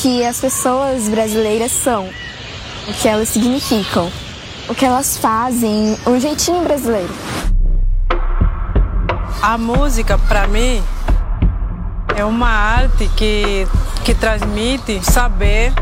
Que as pessoas brasileiras são, o que elas significam, o que elas fazem, um jeitinho brasileiro. A música, para mim, é uma arte que, que transmite saber.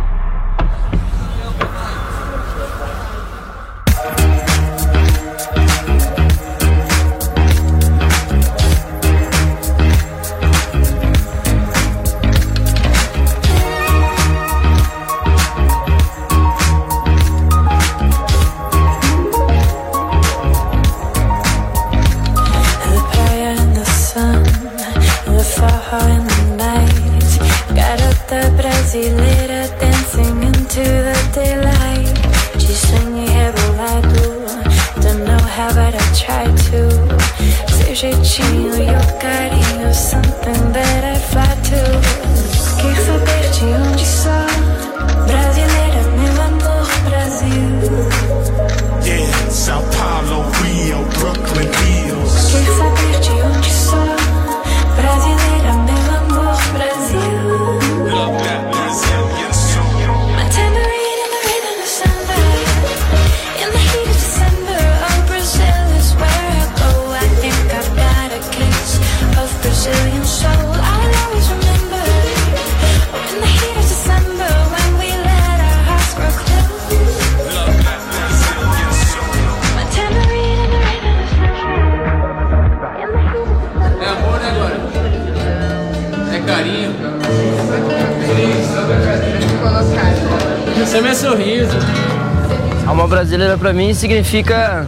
Mim significa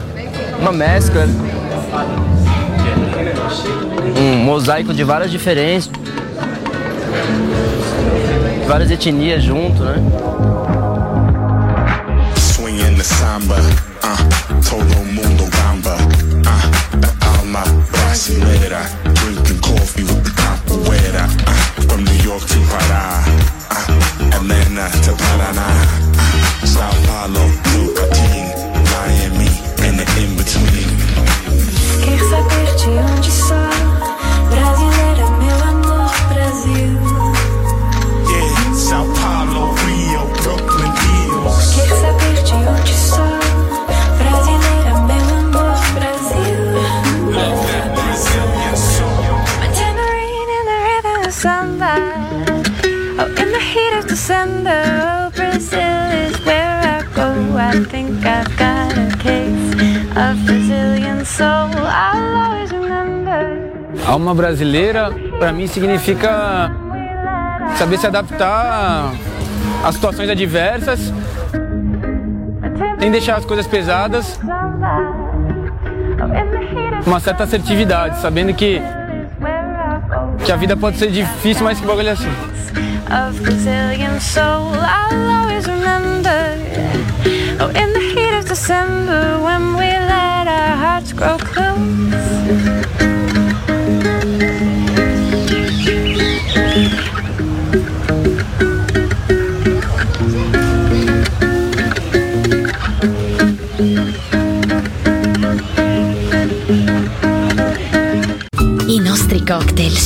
uma mescla. Um mosaico de várias diferenças. Várias etnias junto, né? Swinging the samba, uh, todo de onde sou? Brasileira, meu amor, Brasil. Yeah, Sao Paulo, Rio, Brooklyn, Hills. Quer saber de onde sou? Brasileira, meu amor, Brasil. Love that Brazilian soul. My tambourine in the rhythm of samba. Oh, in the heat of December, oh, Brazil Alma brasileira, pra mim, significa saber se adaptar a situações adversas, sem deixar as coisas pesadas, uma certa assertividade, sabendo que, que a vida pode ser difícil, mas que bagulho é assim. Oh, December, when we let our hearts grow close.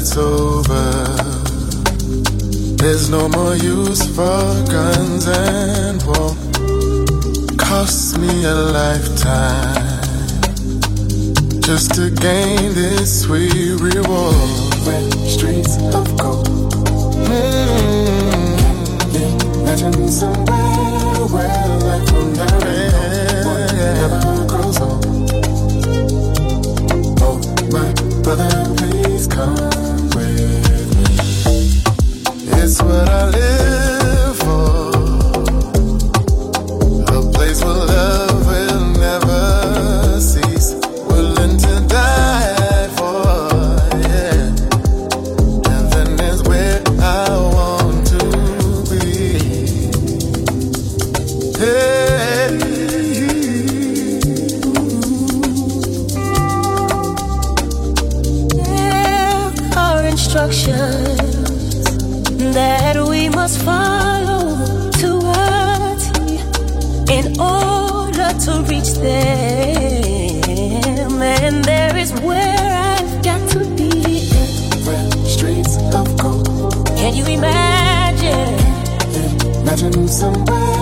It's over, there's no more use for guns and war. Cost me a lifetime just to gain this sweet reward. Red streets of gold. Mm. Imagine somewhere where life will never end, never grows old. Oh, my brother, somewhere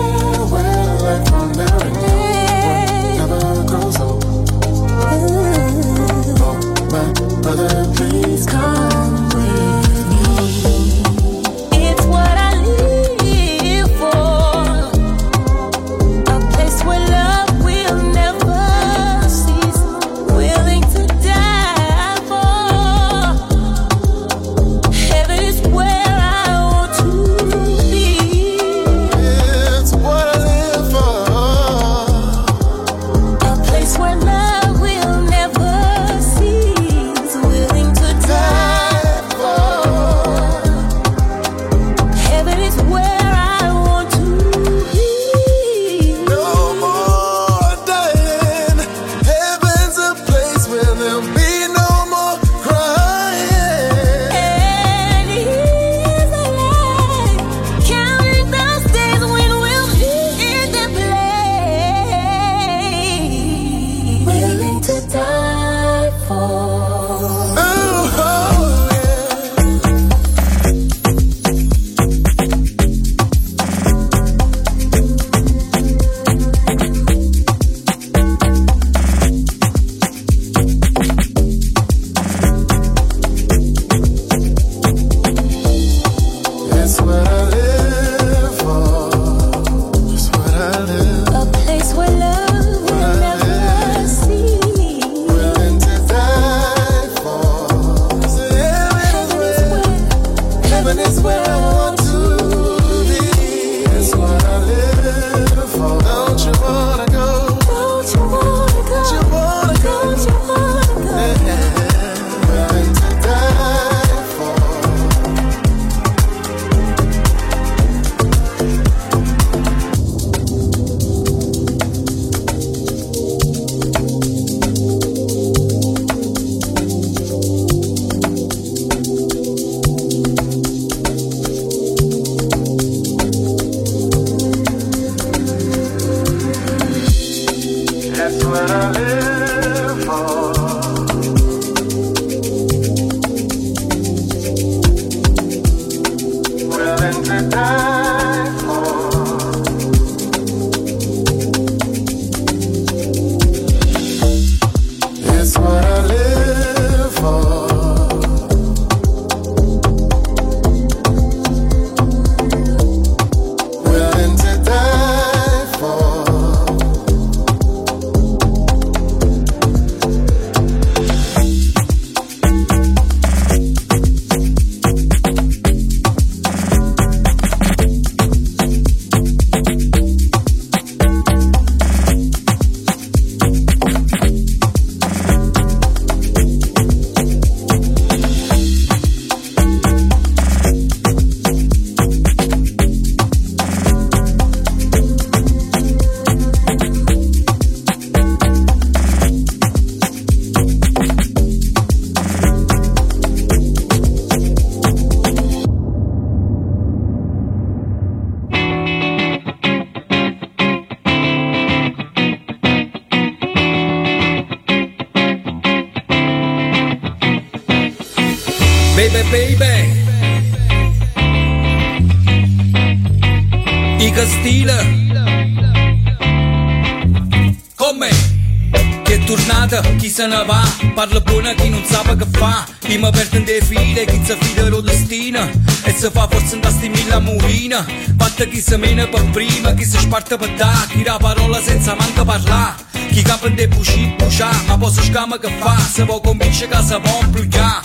să va? Parlă bună din un țapă că fa. I mă vert în defile Ghin să fi de rodestină E să fa vor sunt astimi la murină Bată ghi să menă pe primă Ghi să șpartă pe da Chira parola senza manca parla. Chi cap în depușit pușa Ma posso scamă că fa. Să vă convince ca să vă împluia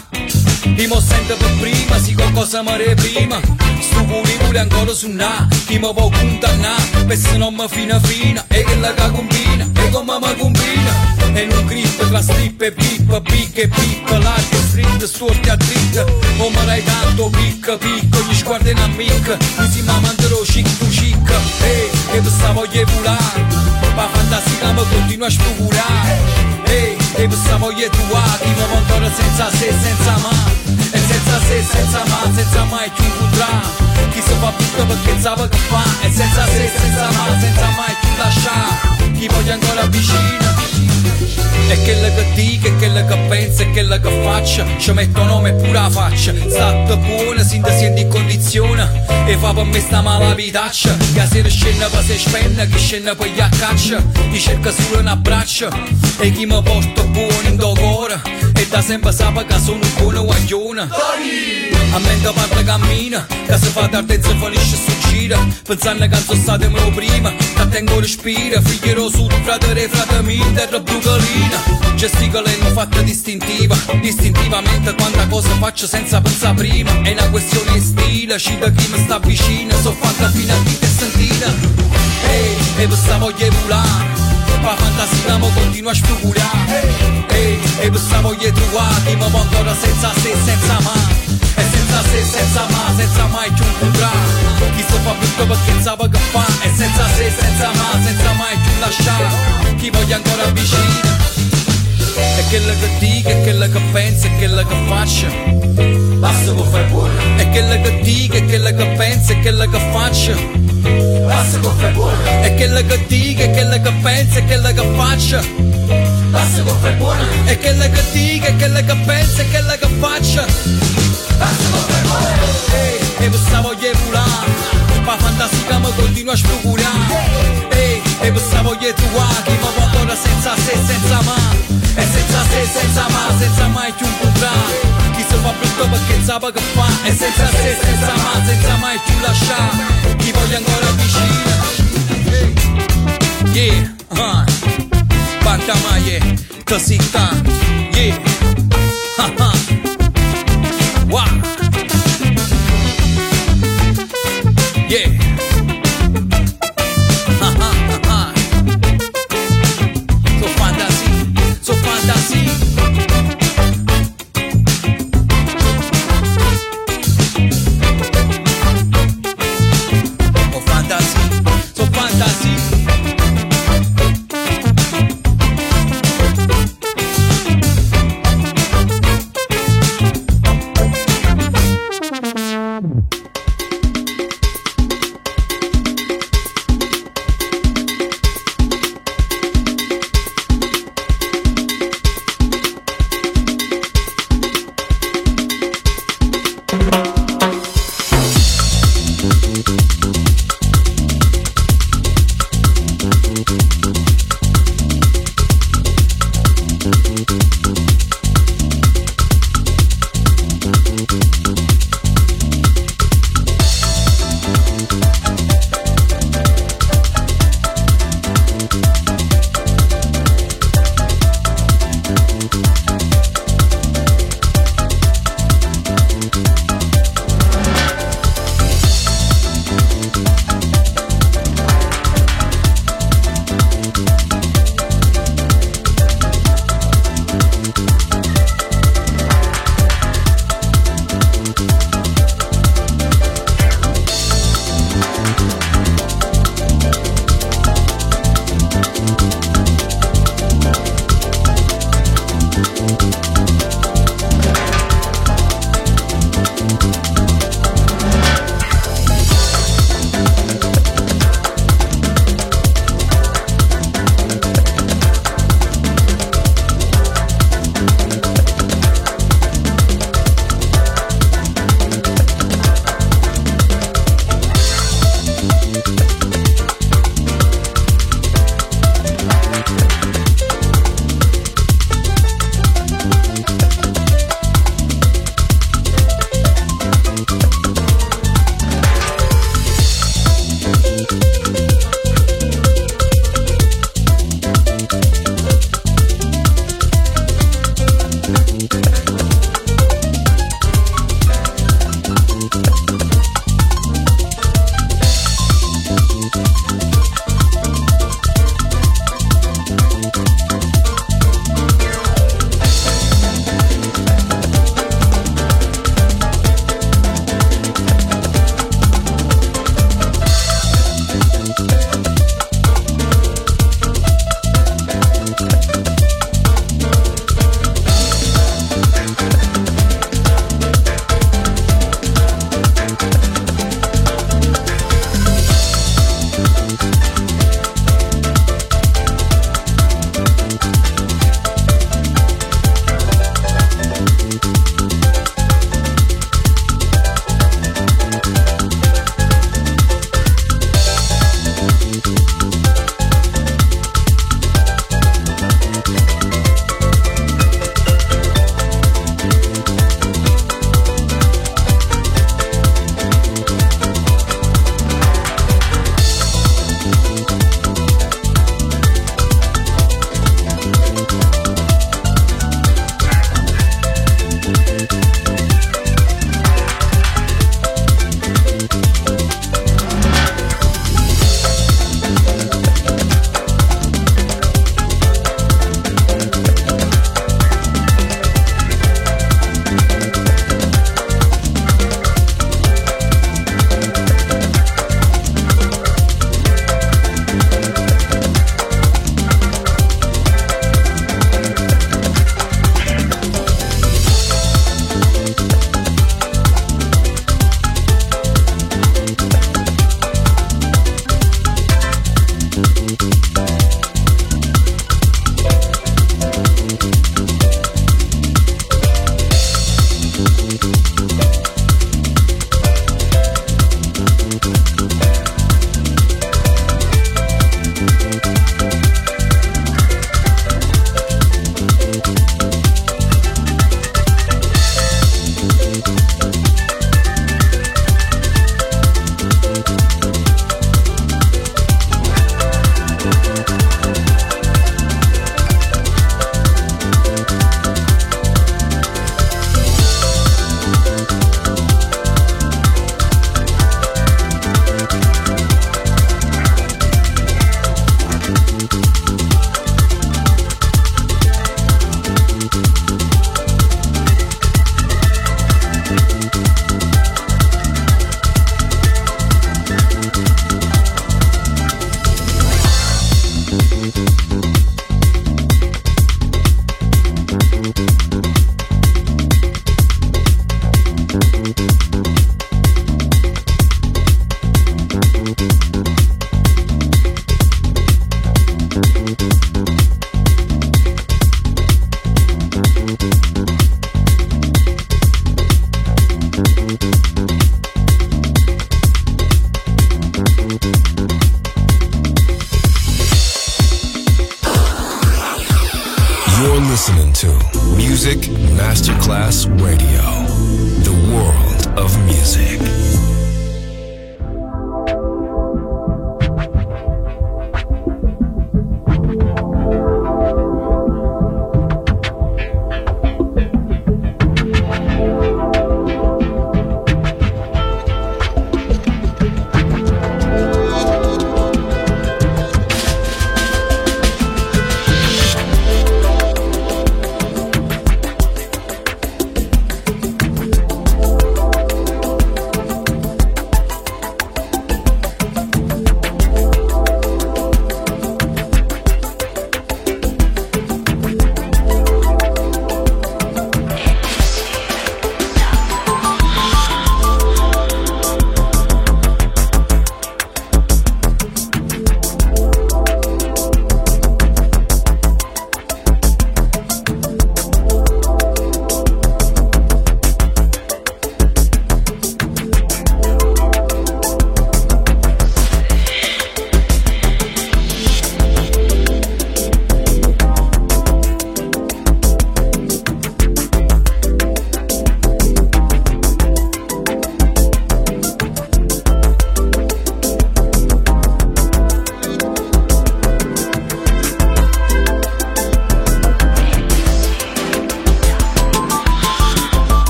Chi mo sente per prima, si qualcosa mi reprima cuore vuole ancora suonare Chi mi può condannare, per se non mi fina fina E che la combina, e come mi combina. E non grip, la strip e pippa, picca e pippa Larga e strinta, storti a dritta O me l'hai tanto picca, picca Gli sguardi in amica, mi si mi manderò chic tu chic că, hei, e tu să mă iebular Pa fantastica mă continua a spugurar Hei, e tu să mă ietua Din momentul senza se, senza ma E senza se, senza ma, senza mai tu putrà Chi se fa bucă, bă, che țavă că fa E senza se, senza ma, senza mai tu lașa. Chi voglia ancora vicino. E quella che dico, e quella che pensa, e quella che faccia Ci metto nome pure la faccia. State buona, si sente in condizione E fa per me sta mala vitaccia Che sera scende per se spenne, che scende per gli accaccia. Chi cerca solo un abbraccio E chi mi porta buono in do cuore E da sempre sape che sono un buono guaglione. A mente parla cammina Che se fa tardi e si finisce su gira Pensando che sono state meno prima Che tengo respiro Figlierò su fratello e frate mio Terra brugalina Gesticolendo fatta distintiva Istintivamente quanta cosa faccio senza pensare prima. È una questione di stile Ci da chi mi sta vicino So fatta fino a vita e sentita Ehi, e questa voglia volare Ma fantasia mo continua a spugulare Ehi, e questa voglia trovare Chi mi può ancora senza se, senza ma. E senza se, senza ma, senza mai più incontrare Chi si fa brutto perché sa che fa E senza se, senza ma, senza lasciare Chi voglia ancora vicino e quella che dico, e quella che penso, e quella che faccio Basta che fai buona E quella che dico, e quella che penso, e quella che faccio Basta che fai buona E quella che dico, e quella che penso, e quella che faccio Basta che fai buona E quella che dico, e quella che penso, e quella che faccio Basta che fai buona e questa voglia volare Ma fantasia mi continua a spugulare Ehi, e questa voglia trovare Chi può ancora senza se, senza ma. E senza se, senza ma, senza mai più incontrare Chi si fa brutto perché sa che fa. E senza se, senza ma, senza mai più lasciare. Chi voglia ancora vicino. Yeah, uh, Banta maie, così sta Yeah, ha ha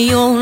The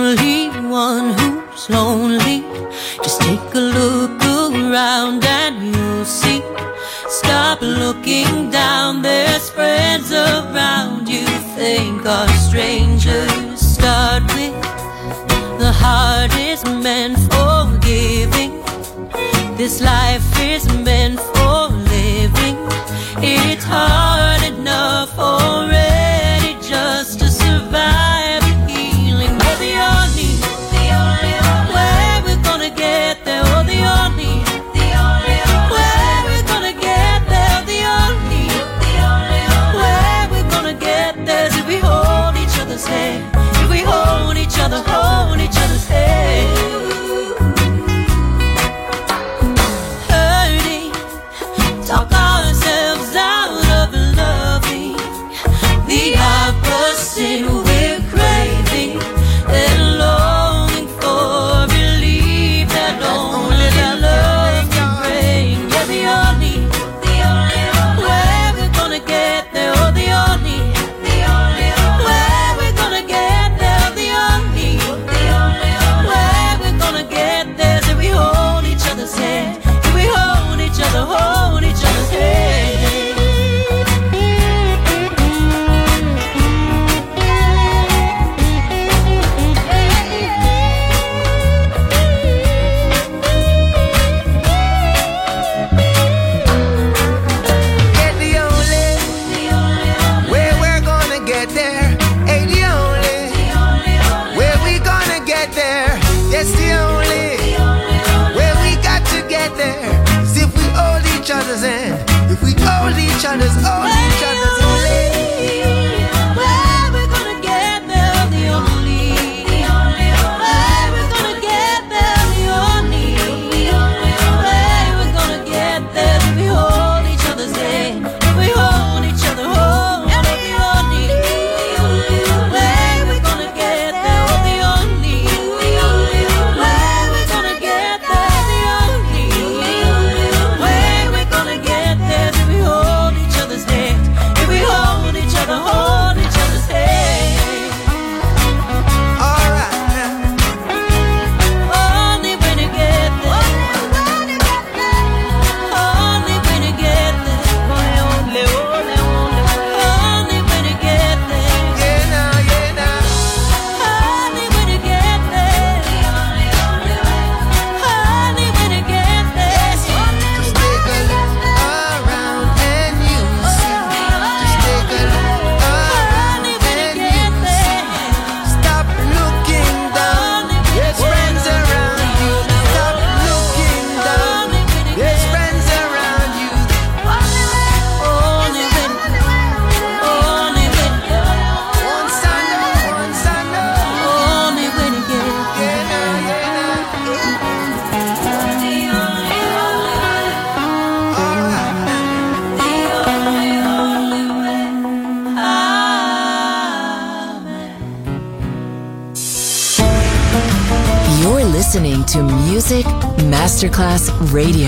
sunshine is over. Radio,